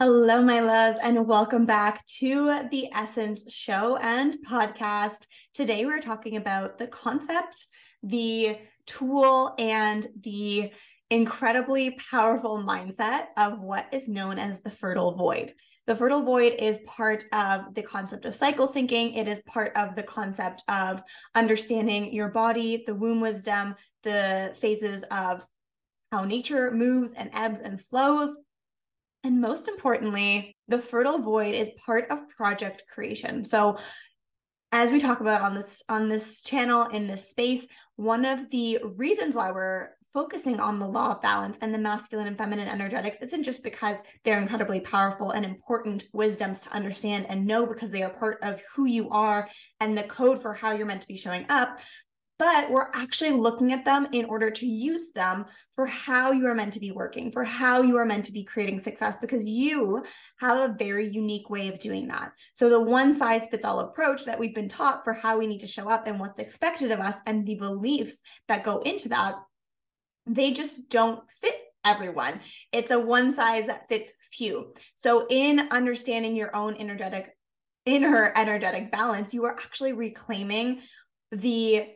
Hello, my loves, and welcome back to the Essence Show and podcast. Today, we're talking about the concept, the tool, and the incredibly powerful mindset of what is known as the fertile void. The fertile void is part of the concept of cycle syncing. It is part of the concept of understanding your body, the womb wisdom, the phases of how nature moves and ebbs and flows and most importantly, the fertile void is part of project creation. So as we talk about on this on this channel in this space, one of the reasons why we're focusing on the law of balance and the masculine and feminine energetics isn't just because they're incredibly powerful and important wisdoms to understand and know because they are part of who you are and the code for how you're meant to be showing up, but we're actually looking at them in order to use them for how you are meant to be working, for how you are meant to be creating success, because you have a very unique way of doing that. So, the one size fits all approach that we've been taught for how we need to show up and what's expected of us and the beliefs that go into that, they just don't fit everyone. It's a one size that fits few. So, in understanding your own energetic inner energetic balance, you are actually reclaiming the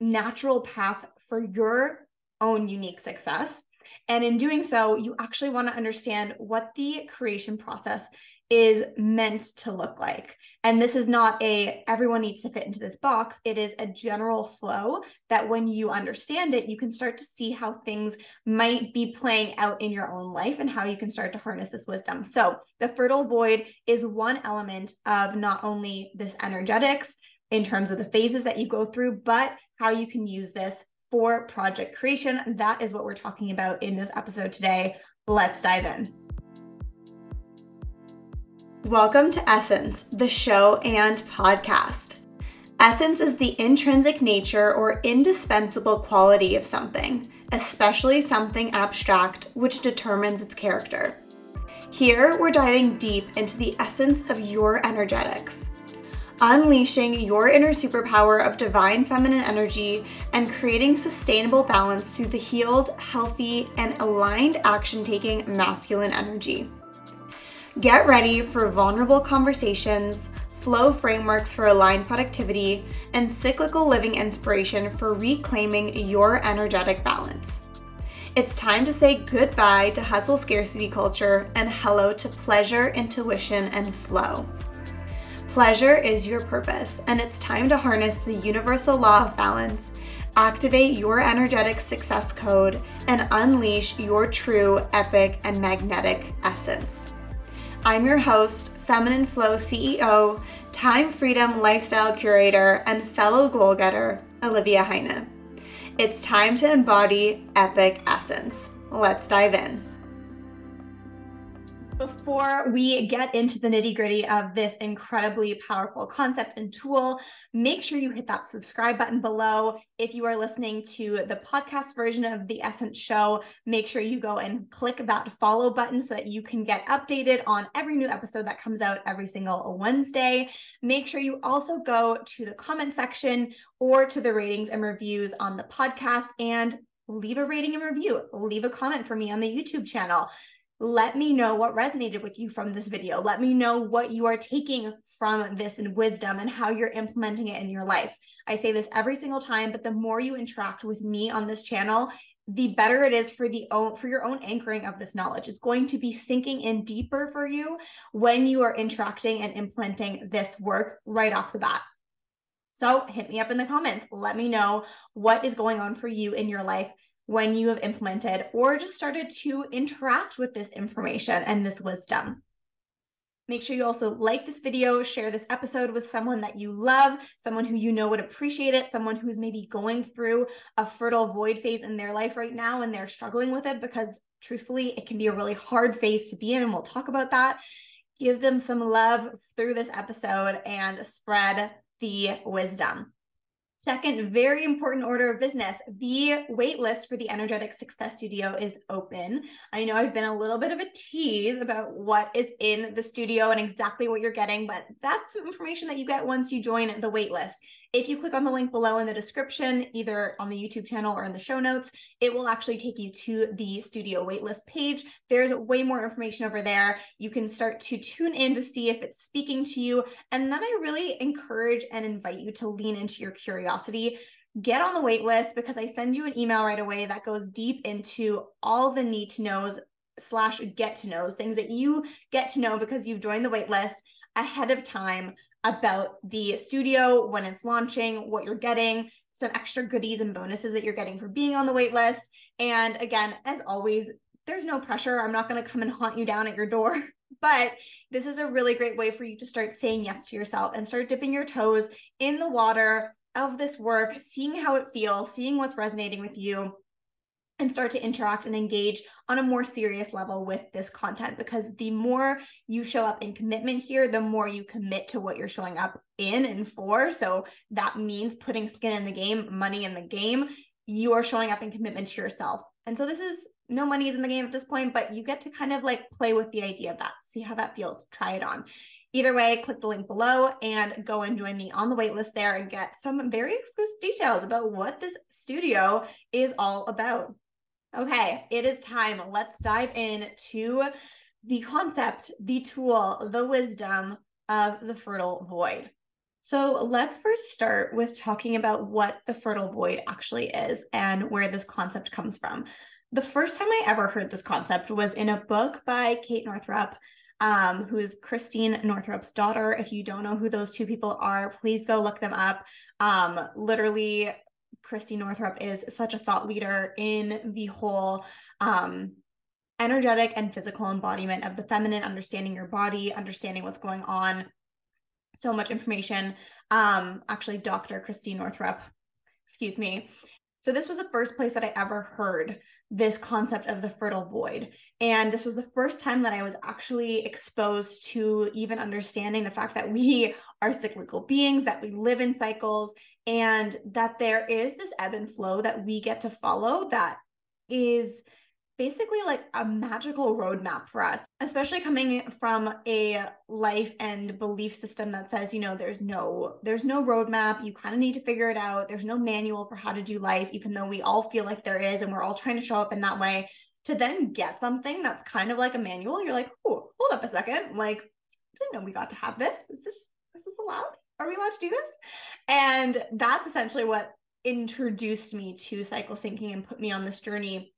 natural path for your own unique success. And in doing so, you actually want to understand what the creation process is meant to look like. And this is not a everyone needs to fit into this box. It is a general flow that when you understand it, you can start to see how things might be playing out in your own life and how you can start to harness this wisdom. So, the fertile void is one element of not only this energetics in terms of the phases that you go through, but how you can use this for project creation. That is what we're talking about in this episode today. Let's dive in. Welcome to Essence, the show and podcast. Essence is the intrinsic nature or indispensable quality of something, especially something abstract, which determines its character. Here, we're diving deep into the essence of your energetics unleashing your inner superpower of divine feminine energy and creating sustainable balance through the healed, healthy, and aligned action taking masculine energy. Get ready for vulnerable conversations, flow frameworks for aligned productivity, and cyclical living inspiration for reclaiming your energetic balance. It's time to say goodbye to hustle scarcity culture and hello to pleasure, intuition, and flow. Pleasure is your purpose, and it's time to harness the universal law of balance, activate your energetic success code, and unleash your true, epic, and magnetic essence. I'm your host, Feminine Flow CEO, Time Freedom Lifestyle Curator, and fellow goal getter, Olivia Heine. It's time to embody epic essence. Let's dive in. Before we get into the nitty gritty of this incredibly powerful concept and tool, make sure you hit that subscribe button below. If you are listening to the podcast version of the Essence Show, make sure you go and click that follow button so that you can get updated on every new episode that comes out every single Wednesday. Make sure you also go to the comment section or to the ratings and reviews on the podcast and leave a rating and review. Leave a comment for me on the YouTube channel let me know what resonated with you from this video. Let me know what you are taking from this and wisdom and how you're implementing it in your life. I say this every single time, but the more you interact with me on this channel, the better it is for the own for your own anchoring of this knowledge. It's going to be sinking in deeper for you when you are interacting and implementing this work right off the bat. So hit me up in the comments. Let me know what is going on for you in your life when you have implemented or just started to interact with this information and this wisdom. Make sure you also like this video, share this episode with someone that you love, someone who you know would appreciate it, someone who's maybe going through a fertile void phase in their life right now and they're struggling with it because truthfully, it can be a really hard phase to be in. And we'll talk about that. Give them some love through this episode and spread the wisdom. Second, very important order of business. The waitlist for the Energetic Success Studio is open. I know I've been a little bit of a tease about what is in the studio and exactly what you're getting, but that's information that you get once you join the waitlist. If you click on the link below in the description, either on the YouTube channel or in the show notes, it will actually take you to the studio waitlist page. There's way more information over there. You can start to tune in to see if it's speaking to you. And then I really encourage and invite you to lean into your curiosity get on the wait list because I send you an email right away that goes deep into all the need to knows slash get to knows, things that you get to know because you've joined the wait list ahead of time about the studio, when it's launching, what you're getting, some extra goodies and bonuses that you're getting for being on the wait list. And again, as always, there's no pressure. I'm not going to come and haunt you down at your door. But this is a really great way for you to start saying yes to yourself and start dipping your toes in the water of this work, seeing how it feels, seeing what's resonating with you, and start to interact and engage on a more serious level with this content because the more you show up in commitment here, the more you commit to what you're showing up in and for. So that means putting skin in the game, money in the game. You are showing up in commitment to yourself. And so this is no money is in the game at this point, but you get to kind of like play with the idea of that, see how that feels, try it on. Either way, click the link below and go and join me on the waitlist there and get some very exclusive details about what this studio is all about. Okay, it is time. Let's dive into the concept, the tool, the wisdom of the fertile void. So let's first start with talking about what the fertile void actually is and where this concept comes from. The first time I ever heard this concept was in a book by Kate Northrup, um, who is Christine Northrup's daughter. If you don't know who those two people are, please go look them up. Um, literally, Christy Northrup is such a thought leader in the whole um, energetic and physical embodiment of the feminine, understanding your body, understanding what's going on. So much information. Um, actually, Dr. Christy Northrup, excuse me. So, this was the first place that I ever heard this concept of the fertile void. And this was the first time that I was actually exposed to even understanding the fact that we are cyclical beings, that we live in cycles, and that there is this ebb and flow that we get to follow that is basically like a magical roadmap for us, especially coming from a life and belief system that says, you know, there's no there's no roadmap, you kind of need to figure it out. There's no manual for how to do life even though we all feel like there is and we're all trying to show up in that way. To then get something that's kind of like a manual, you're like, "Oh, hold up a second. Like, I didn't know we got to have this. Is this is this allowed? Are we allowed to do this?" And that's essentially what introduced me to cycle syncing and put me on this journey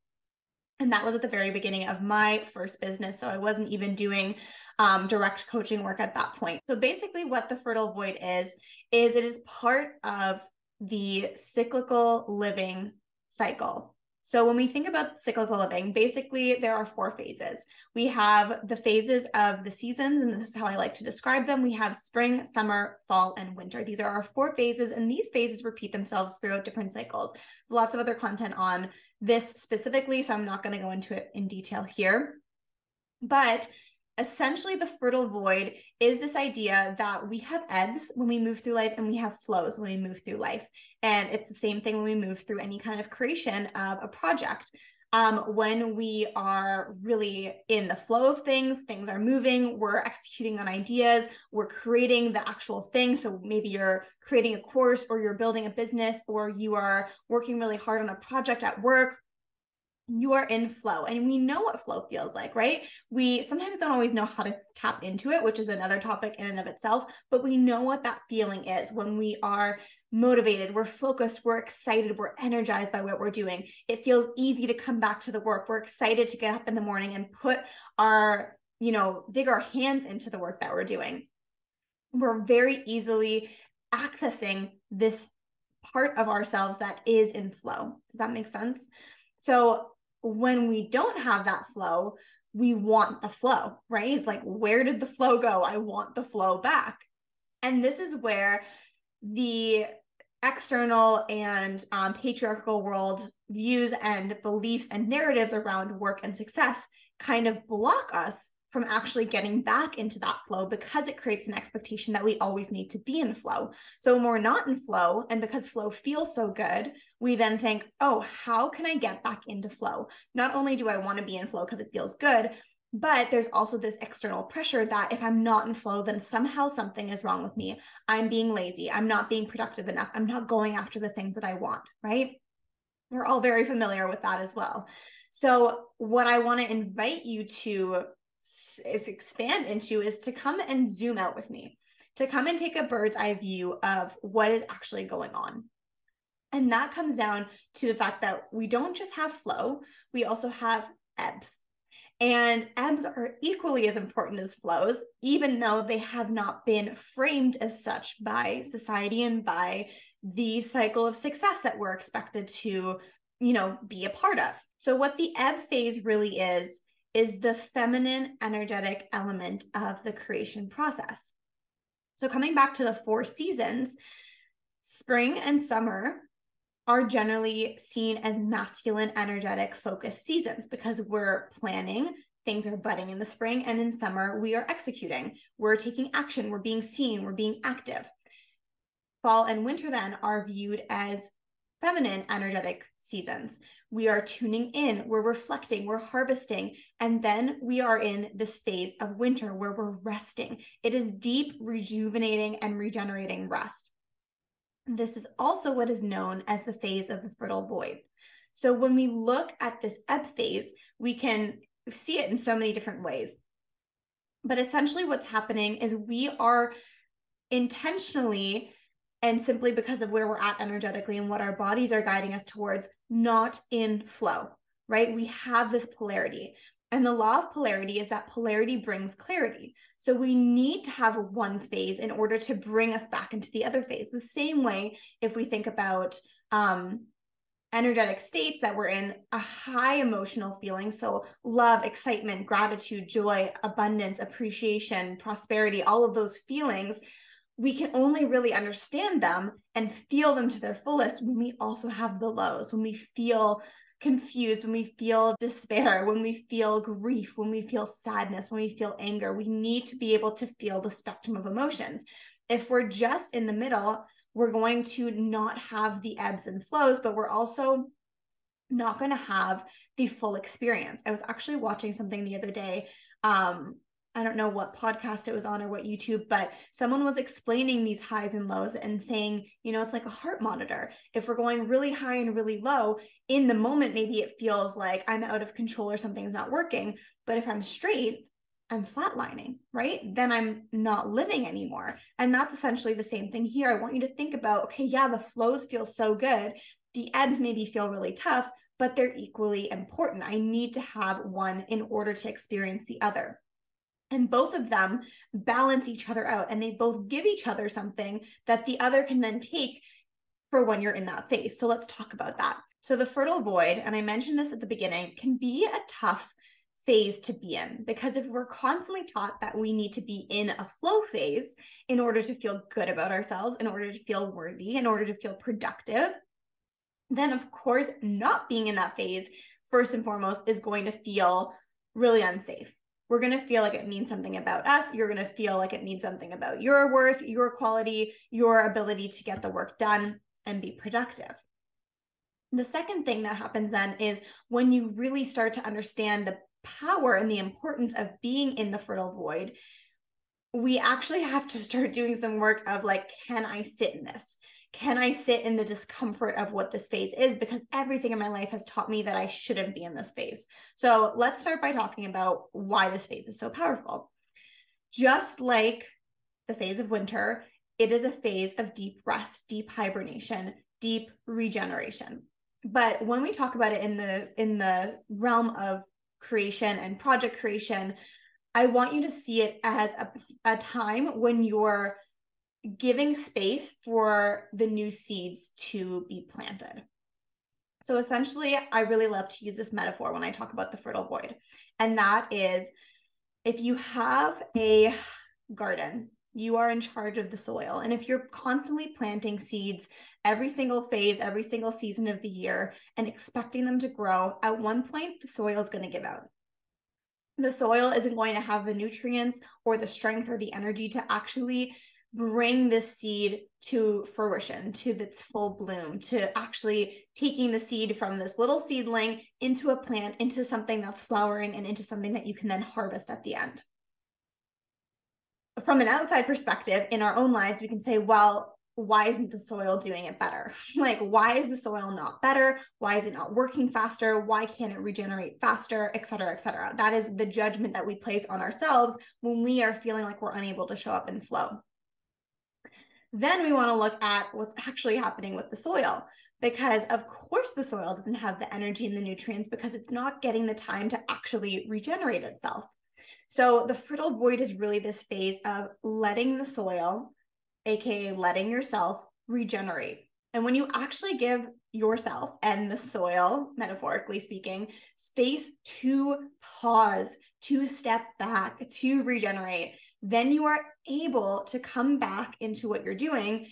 and that was at the very beginning of my first business. So I wasn't even doing um, direct coaching work at that point. So basically, what the fertile void is, is it is part of the cyclical living cycle. So when we think about cyclical living, basically there are four phases. We have the phases of the seasons, and this is how I like to describe them. We have spring, summer, fall, and winter. These are our four phases, and these phases repeat themselves throughout different cycles. Lots of other content on this specifically, so I'm not going to go into it in detail here. But essentially the fertile void is this idea that we have ebbs when we move through life and we have flows when we move through life and it's the same thing when we move through any kind of creation of a project um, when we are really in the flow of things, things are moving, we're executing on ideas, we're creating the actual thing. So maybe you're creating a course or you're building a business or you are working really hard on a project at work you are in flow and we know what flow feels like right? We sometimes don't always know how to tap into it which is another topic in and of itself but we know what that feeling is when we are motivated we're focused we're excited we're energized by what we're doing. It feels easy to come back to the work. We're excited to get up in the morning and put our you know dig our hands into the work that we're doing. We're very easily accessing this part of ourselves that is in flow. Does that make sense so when we don't have that flow, we want the flow, right? It's like, where did the flow go? I want the flow back. And this is where the external and um, patriarchal world views and beliefs and narratives around work and success kind of block us from actually getting back into that flow because it creates an expectation that we always need to be in flow. So when we're not in flow, and because flow feels so good, we then think, oh, how can I get back into flow? Not only do I want to be in flow because it feels good, But there's also this external pressure that if I'm not in flow, then somehow something is wrong with me. I'm being lazy. I'm not being productive enough. I'm not going after the things that I want, right? We're all very familiar with that as well. So, what I want to invite you to expand into is to come and zoom out with me, to come and take a bird's eye view of what is actually going on. And that comes down to the fact that we don't just have flow, we also have ebbs. And ebbs are equally as important as flows, even though they have not been framed as such by society and by the cycle of success that we're expected to, you know, be a part of. So, what the ebb phase really is, is the feminine energetic element of the creation process. So, coming back to the four seasons, spring and summer are generally seen as masculine, energetic, focused seasons because we're planning, things are budding in the spring, and in summer, we are executing. We're taking action, we're being seen, we're being active. Fall and winter then are viewed as feminine, energetic seasons. We are tuning in, we're reflecting, we're harvesting, and then we are in this phase of winter where we're resting. It is deep, rejuvenating, and regenerating rest. This is also what is known as the phase of the fertile void. So when we look at this ebb phase, we can see it in so many different ways. But essentially, what's happening is we are intentionally and simply because of where we're at energetically and what our bodies are guiding us towards, not in flow, right? We have this polarity. And the law of polarity is that polarity brings clarity. So we need to have one phase in order to bring us back into the other phase. The same way, if we think about um, energetic states that we're in a high emotional feeling. So love, excitement, gratitude, joy, abundance, appreciation, prosperity, all of those feelings. We can only really understand them and feel them to their fullest when we also have the lows, when we feel confused, when we feel despair, when we feel grief, when we feel sadness, when we feel anger. We need to be able to feel the spectrum of emotions. If we're just in the middle, we're going to not have the ebbs and flows, but we're also not going to have the full experience. I was actually watching something the other day um, I don't know what podcast it was on or what YouTube, but someone was explaining these highs and lows and saying, you know, it's like a heart monitor. If we're going really high and really low, in the moment, maybe it feels like I'm out of control or something's not working. But if I'm straight, I'm flatlining, right? Then I'm not living anymore. And that's essentially the same thing here. I want you to think about okay, yeah, the flows feel so good. The ebbs maybe feel really tough, but they're equally important. I need to have one in order to experience the other and both of them balance each other out and they both give each other something that the other can then take for when you're in that phase. So let's talk about that. So the fertile void, and I mentioned this at the beginning, can be a tough phase to be in because if we're constantly taught that we need to be in a flow phase in order to feel good about ourselves, in order to feel worthy, in order to feel productive, then of course, not being in that phase, first and foremost, is going to feel really unsafe we're going to feel like it means something about us. You're going to feel like it means something about your worth, your quality, your ability to get the work done and be productive. The second thing that happens then is when you really start to understand the power and the importance of being in the fertile void, we actually have to start doing some work of like, can I sit in this? Can I sit in the discomfort of what this phase is? Because everything in my life has taught me that I shouldn't be in this phase. So let's start by talking about why this phase is so powerful. Just like the phase of winter, it is a phase of deep rest, deep hibernation, deep regeneration. But when we talk about it in the in the realm of creation and project creation, I want you to see it as a, a time when you're giving space for the new seeds to be planted. So essentially, I really love to use this metaphor when I talk about the fertile void. And that is if you have a garden, you are in charge of the soil. And if you're constantly planting seeds every single phase, every single season of the year, and expecting them to grow, at one point, the soil is going to give out. The soil isn't going to have the nutrients or the strength or the energy to actually bring this seed to fruition, to its full bloom, to actually taking the seed from this little seedling into a plant, into something that's flowering, and into something that you can then harvest at the end. From an outside perspective, in our own lives, we can say, well, why isn't the soil doing it better? like, why is the soil not better? Why is it not working faster? Why can't it regenerate faster, et cetera, et cetera? That is the judgment that we place on ourselves when we are feeling like we're unable to show up and flow. Then we want to look at what's actually happening with the soil because, of course, the soil doesn't have the energy and the nutrients because it's not getting the time to actually regenerate itself. So, the fertile void is really this phase of letting the soil aka letting yourself regenerate. And when you actually give yourself and the soil, metaphorically speaking, space to pause, to step back, to regenerate, then you are able to come back into what you're doing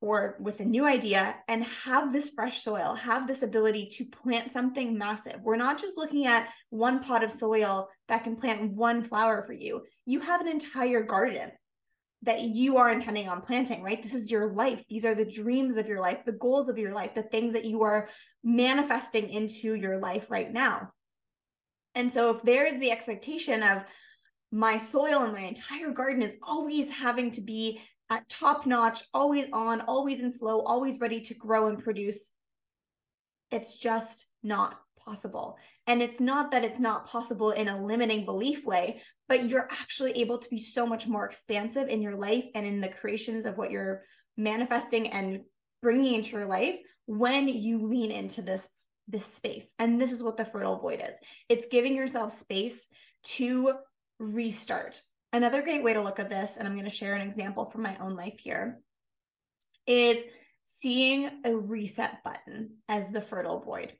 or with a new idea and have this fresh soil, have this ability to plant something massive. We're not just looking at one pot of soil that can plant one flower for you. You have an entire garden that you are intending on planting, right? This is your life. These are the dreams of your life, the goals of your life, the things that you are manifesting into your life right now. And so, if there's the expectation of my soil and my entire garden is always having to be at top notch, always on, always in flow, always ready to grow and produce, it's just not possible. And it's not that it's not possible in a limiting belief way, but you're actually able to be so much more expansive in your life and in the creations of what you're manifesting and bringing into your life when you lean into this this space. And this is what the fertile void is. It's giving yourself space to restart. Another great way to look at this, and I'm going to share an example from my own life here, is seeing a reset button as the fertile void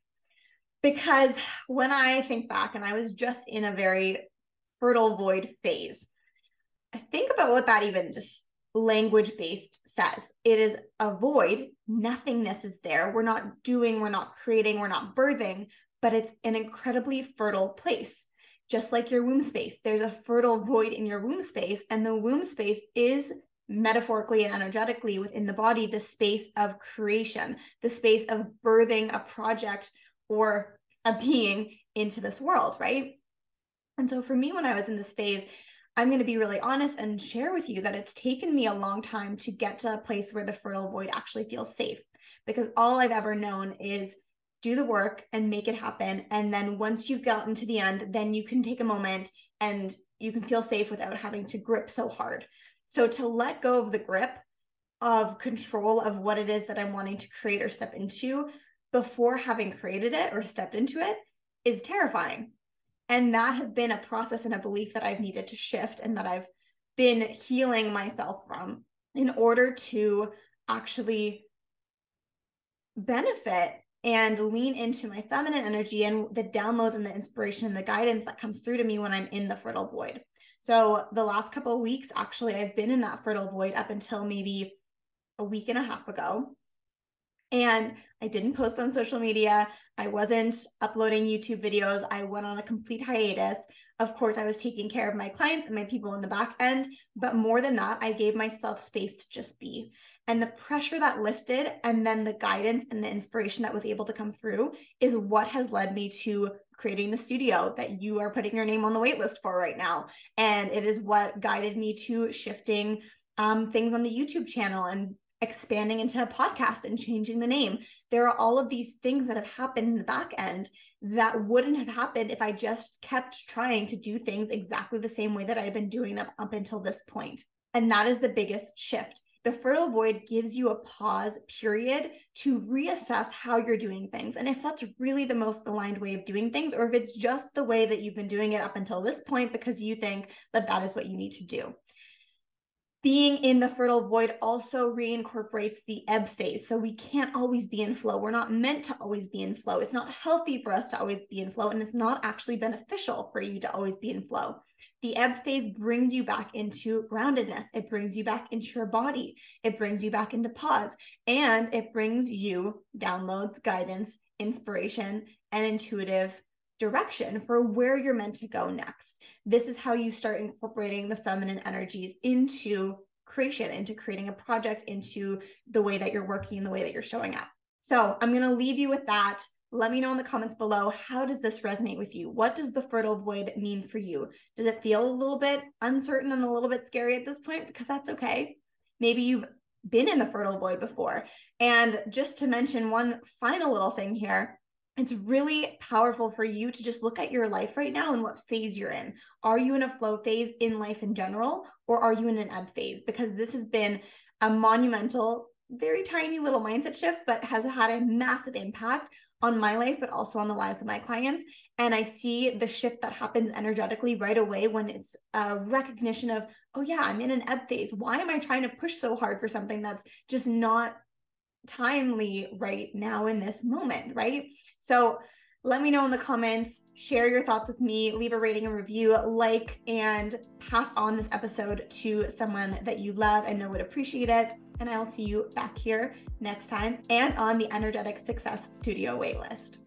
because when I think back, and I was just in a very fertile void phase, I think about what that even just language based says. It is a void, nothingness is there. We're not doing, we're not creating, we're not birthing, but it's an incredibly fertile place. Just like your womb space, there's a fertile void in your womb space, and the womb space is metaphorically and energetically within the body the space of creation, the space of birthing a project or a being into this world, right? And so for me, when I was in this phase, I'm going to be really honest and share with you that it's taken me a long time to get to a place where the fertile void actually feels safe because all I've ever known is do the work and make it happen. And then once you've gotten to the end, then you can take a moment and you can feel safe without having to grip so hard. So to let go of the grip of control of what it is that I'm wanting to create or step into before having created it or stepped into it is terrifying. And that has been a process and a belief that I've needed to shift and that I've been healing myself from in order to actually benefit and lean into my feminine energy and the downloads and the inspiration and the guidance that comes through to me when I'm in the fertile void. So the last couple weeks, actually, I've been in that fertile void up until maybe a week and a half ago. And I didn't post on social media. I wasn't uploading YouTube videos. I went on a complete hiatus. Of course, I was taking care of my clients and my people in the back end. But more than that, I gave myself space to just be. And the pressure that lifted, and then the guidance and the inspiration that was able to come through, is what has led me to creating the studio that you are putting your name on the waitlist for right now. And it is what guided me to shifting um, things on the YouTube channel and expanding into a podcast and changing the name. There are all of these things that have happened in the back end that wouldn't have happened if I just kept trying to do things exactly the same way that I've been doing them up until this point. And that is the biggest shift. The fertile void gives you a pause period to reassess how you're doing things. And if that's really the most aligned way of doing things, or if it's just the way that you've been doing it up until this point because you think that that is what you need to do being in the fertile void also reincorporates the ebb phase. So we can't always be in flow. We're not meant to always be in flow. It's not healthy for us to always be in flow, and it's not actually beneficial for you to always be in flow. The ebb phase brings you back into groundedness. It brings you back into your body. It brings you back into pause, and it brings you downloads, guidance, inspiration, and intuitive direction for where you're meant to go next. This is how you start incorporating the feminine energies into creation, into creating a project, into the way that you're working the way that you're showing up. So I'm going to leave you with that. Let me know in the comments below how does this resonate with you? What does the fertile void mean for you? Does it feel a little bit uncertain and a little bit scary at this point? Because that's okay. Maybe you've been in the fertile void before. And just to mention one final little thing here, it's really powerful for you to just look at your life right now and what phase you're in. Are you in a flow phase in life in general, or are you in an ebb phase? Because this has been a monumental, very tiny little mindset shift, but has had a massive impact on my life, but also on the lives of my clients. And I see the shift that happens energetically right away when it's a recognition of, oh, yeah, I'm in an ebb phase. Why am I trying to push so hard for something that's just not timely right now in this moment, right? So let me know in the comments, share your thoughts with me, leave a rating and review, like, and pass on this episode to someone that you love and know would appreciate it. And I'll see you back here next time and on the Energetic Success Studio waitlist.